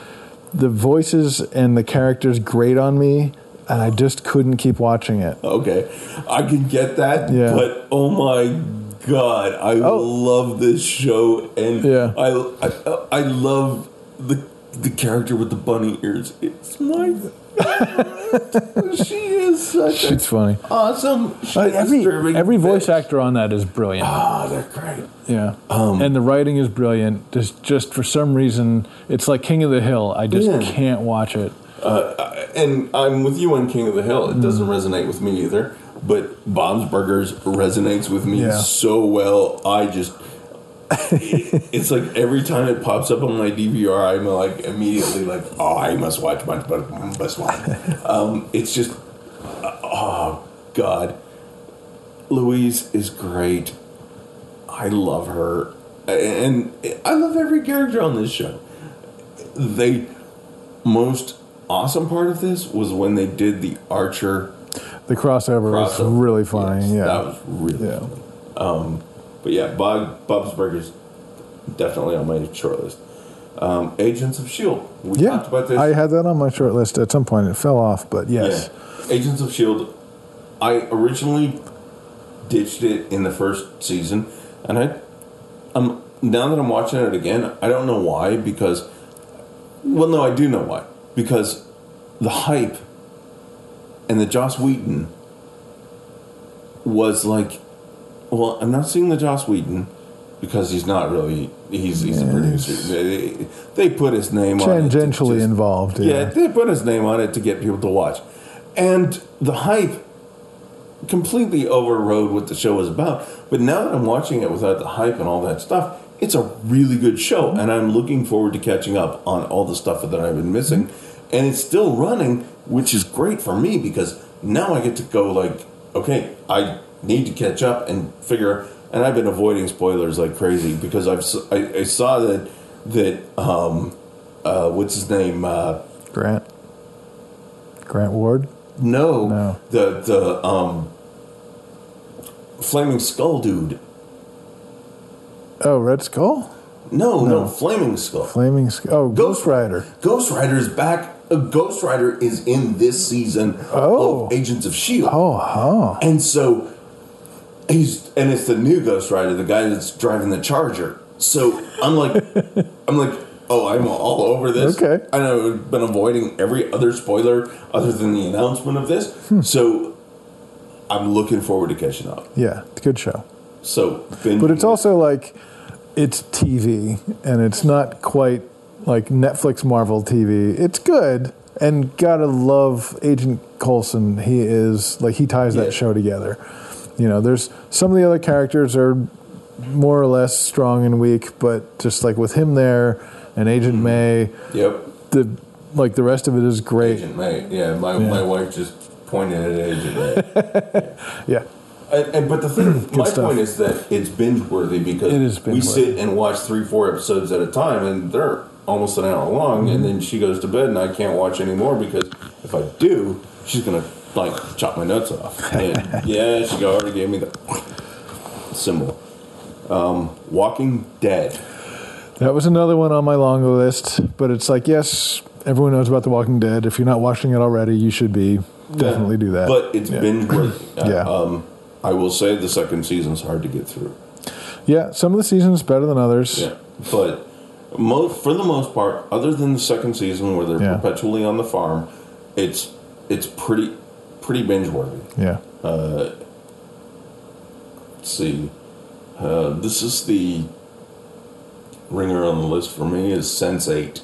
the voices and the characters grate on me, and I just couldn't keep watching it. Okay, I can get that, Yeah. but oh my god, I Oh. love this show, and Yeah. I, I I love the the character with the bunny ears. It's my she is such a It's funny. awesome. She Uh, every disturbing every voice bitch. actor on that is brilliant. Ah, they're great. Yeah, Um, and the writing is brilliant. Just just for some reason, it's like King of the Hill. I just Yeah. can't watch it. And I'm with you on King of the Hill. It Mm. doesn't resonate with me either. But Bob's Burgers resonates with me Yeah. so well. I just. It's like every time it pops up on my DVR, I'm like immediately like, oh, I must watch, must, must watch. um, it's just, oh God, Louise is great. I love her, and I love every character on this show. They most awesome part of this was when they did the Archer The crossover, was really funny. Yes, yeah, that was really Yeah. fun. But yeah, Bob, Bob's Burgers definitely on my short list. Um, Agents of Shield. We yeah. talked about this. I had that on my short list at some point. It fell off, but yes. Yeah. Agents of Shield. I originally ditched it in the first season, and I, um, now that I'm watching it again, I don't know why because, well, no, I do know why because the hype and the Joss Whedon was like, well, I'm not seeing the Joss Whedon because he's not really he's he's a producer. They, they put his name on it Tangentially involved. yeah, Yeah. they put his name on it to get people to watch. And the hype completely overrode what the show was about. But now that I'm watching it without the hype and all that stuff, it's a really good show. And I'm looking forward to catching up on all the stuff that I've been missing. And it's still running, which is great for me because now I get to go like, okay, I need to catch up and figure. And I've been avoiding spoilers like crazy because I've I saw that that um, uh, what's his name uh, Grant. Grant Ward. no, No. the the um, flaming skull dude. Oh, Red Skull. No, no, flaming skull. Flaming. Skull. oh, Ghost Rider. Ghost Rider is back. Uh, Ghost Rider is in this season Oh. of Agents of Shield, Oh, oh. and so he's and it's the new Ghost Rider, the guy that's driving the Charger. So I'm like, I'm like, oh, I'm all over this. Okay. I know I've been avoiding every other spoiler other than the announcement of this. Hmm. So I'm looking forward to catching up. Yeah, it's a good show. So, But it's also like it's TV, and it's not quite like Netflix Marvel TV. It's good, and gotta love Agent Coulson. He is like he ties Yeah. that show together. You know, there's some of the other characters are more or less strong and weak, but just like with him there, and Agent May. Yep. The like the rest of it is great. Agent May. Yeah, my, Yeah. my wife just pointed at Agent May. Yeah, and, and, but the thing, my stuff. point is that it's binge worthy because It is we binge-worthy. sit and watch three, four episodes at a time, and they're almost an hour long. Mm-hmm. And then she goes to bed, and I can't watch anymore because if I do, she's gonna like chop my nuts off. And yeah, she already gave me the symbol. Um, Walking Dead. that was another one on my long list. But it's like, yes, everyone knows about The Walking Dead. If you're not watching it already, you should be. Definitely do that. But it's Yeah. binge worthy. Yeah. Um, I will say the second season's hard to get through. yeah, some of the seasons better than others. Yeah, but mo- for the most part, other than the second season where they're Yeah. perpetually on the farm, it's it's pretty pretty binge worthy. Yeah. Let's see, uh, this is the ringer on the list for me is Sense8.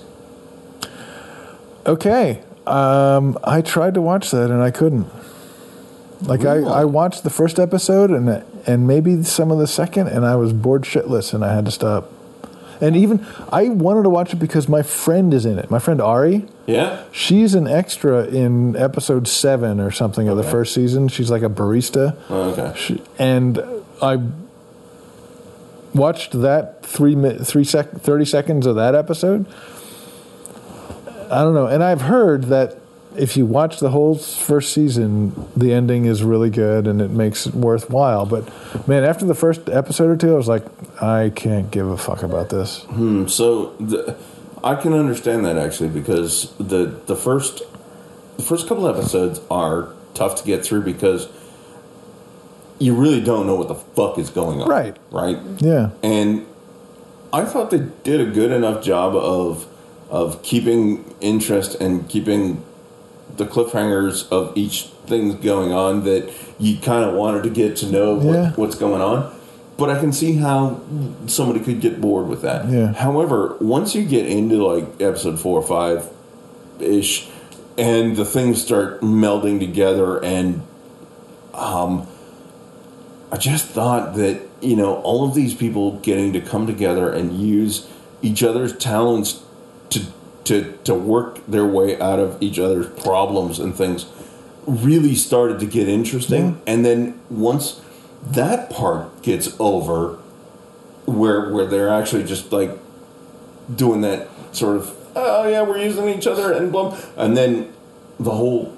Okay. Um, I tried to watch that and I couldn't. Like Really? I, I watched the first episode and and maybe some of the second, and I was bored shitless and I had to stop. And even I wanted to watch it because my friend is in it. My friend Ari, Yeah, she's an extra in episode seven or something of the first season. She's like a barista, Oh, okay. She- and I watched that three three sec- 30 seconds of that episode. I don't know, and I've heard that if you watch the whole first season, the ending is really good and it makes it worthwhile. But man, after the first episode or two, I was like, I can't give a fuck about this. Hmm, So the, I can understand that actually because the the first the first couple episodes are tough to get through because you really don't know what the fuck is going on. Right. Right. Yeah, And I thought they did a good enough job of of keeping interest and keeping the cliffhangers of each thing going on that you kind of wanted to get to know what, Yeah. what's going on. But I can see how somebody could get bored with that. Yeah. However, once you get into like episode four or five ish, and the things start melding together and um, I just thought that you know all of these people getting to come together and use each other's talents to to to work their way out of each other's problems and things really started to get interesting. And then once that part gets over, where where they're actually just like doing that sort of oh yeah we're using each other and blah and then the whole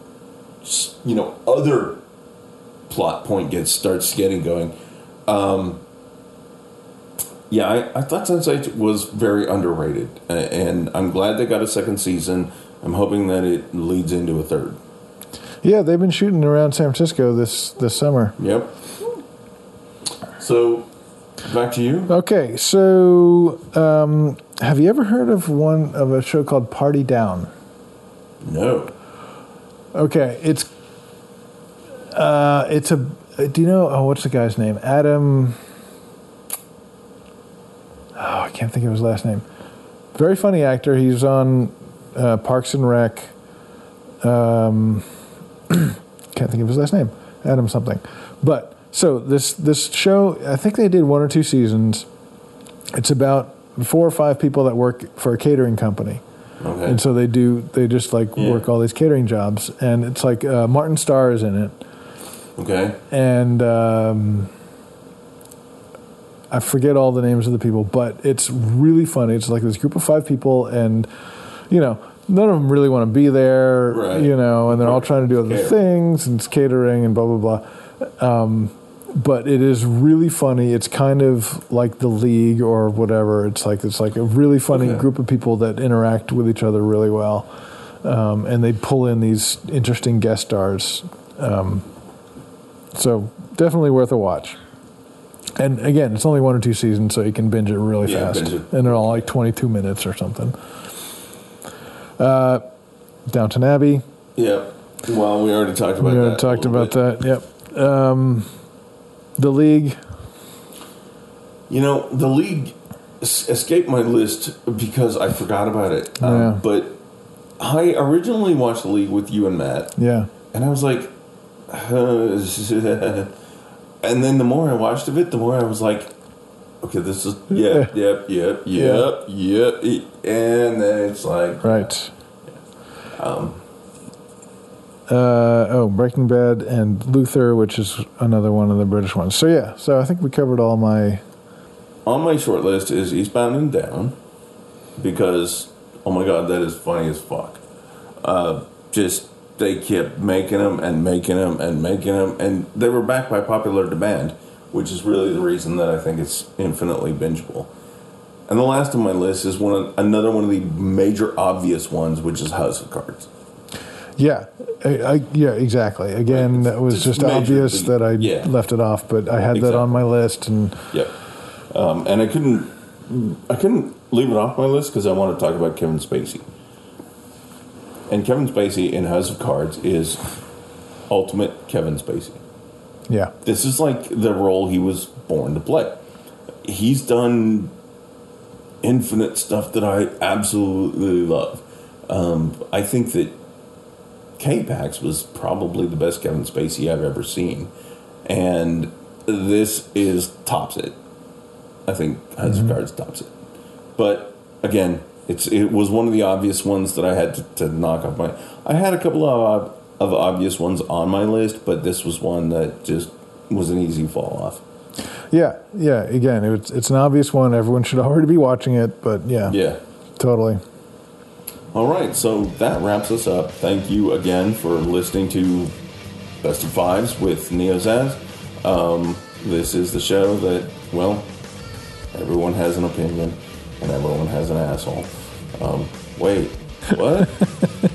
you know other plot point gets starts getting going. Um, yeah, I, I thought Sense8 was very underrated, and I'm glad they got a second season. I'm hoping that it leads into a third. yeah, they've been shooting around San Francisco this this summer. Yep. So, back to you. Okay, so um, have you ever heard of one of a show called Party Down? No. Okay, it's uh, it's a. Do you know? Oh, what's the guy's name? Adam. Oh, I can't think of his last name. Very funny actor. He's on uh, Parks and Rec. Um, can't think of his last name. Adam something. But so this this show, I think they did one or two seasons. It's about four or five people that work for a catering company. Okay. And so they do, they just like Yeah. work all these catering jobs. And it's like uh, Martin Starr is in it. okay. And um, I forget all the names of the people, but it's really funny. It's like this group of five people, and, you know, none of them really want to be there, Right. you know, and they're all trying to do other things, and it's catering and blah, blah, blah. Um, but it is really funny. It's kind of like the league or whatever. It's like it's like a really funny Okay. group of people that interact with each other really well, um, and they pull in these interesting guest stars. Um, so definitely worth a watch. And again, it's only one or two seasons, so you can binge it really Yeah, fast, it. and they're all like twenty-two minutes or something. Uh, Downton Abbey. Yep. Well, we already talked about we that. already a talked about bit. that. Yep. Um, the League. You know, the league escaped my list because I forgot about it. Um, Yeah. But I originally watched the league with you and Matt, Yeah. and I was like, and then the more I watched of it, the more I was like, okay, this is yeah, yep, yep, yep, yep, yep, and then it's like Right. Um, uh, oh, Breaking Bad and Luther, which is another one of the British ones. So yeah, so I think we covered all my. on my short list is Eastbound and Down because oh my god, that is funny as fuck. Uh, just they kept making them and making them and making them, and they were backed by popular demand, which is really the reason that I think it's infinitely bingeable. And the last on my list is one of, another one of the major obvious ones, which is House of Cards. Yeah, I, I, yeah, exactly. Again, Right, that was just major obvious that I Yeah. left it off, but I had that on my list, and Yep. Um, and I couldn't, I couldn't leave it off my list because I want to talk about Kevin Spacey. And Kevin Spacey in House of Cards is ultimate Kevin Spacey. yeah, This is like the role he was born to play. He's done infinite stuff that I absolutely love. Um, I think that K-Pax was probably the best Kevin Spacey I've ever seen. And this is tops it. I think House of Cards tops it. But again, it's it was one of the obvious ones that I had to, to knock off my. I had a couple of of obvious ones on my list, but this was one that just was an easy fall off. yeah, yeah. Again, it's it's an obvious one. Everyone should already be watching it, but yeah, Yeah. totally. All right, so that wraps us up. Thank you again for listening to Best of Fives with Neo Zaz. Um, this is the show that, well, everyone has an opinion and everyone has an asshole. Um, wait, what?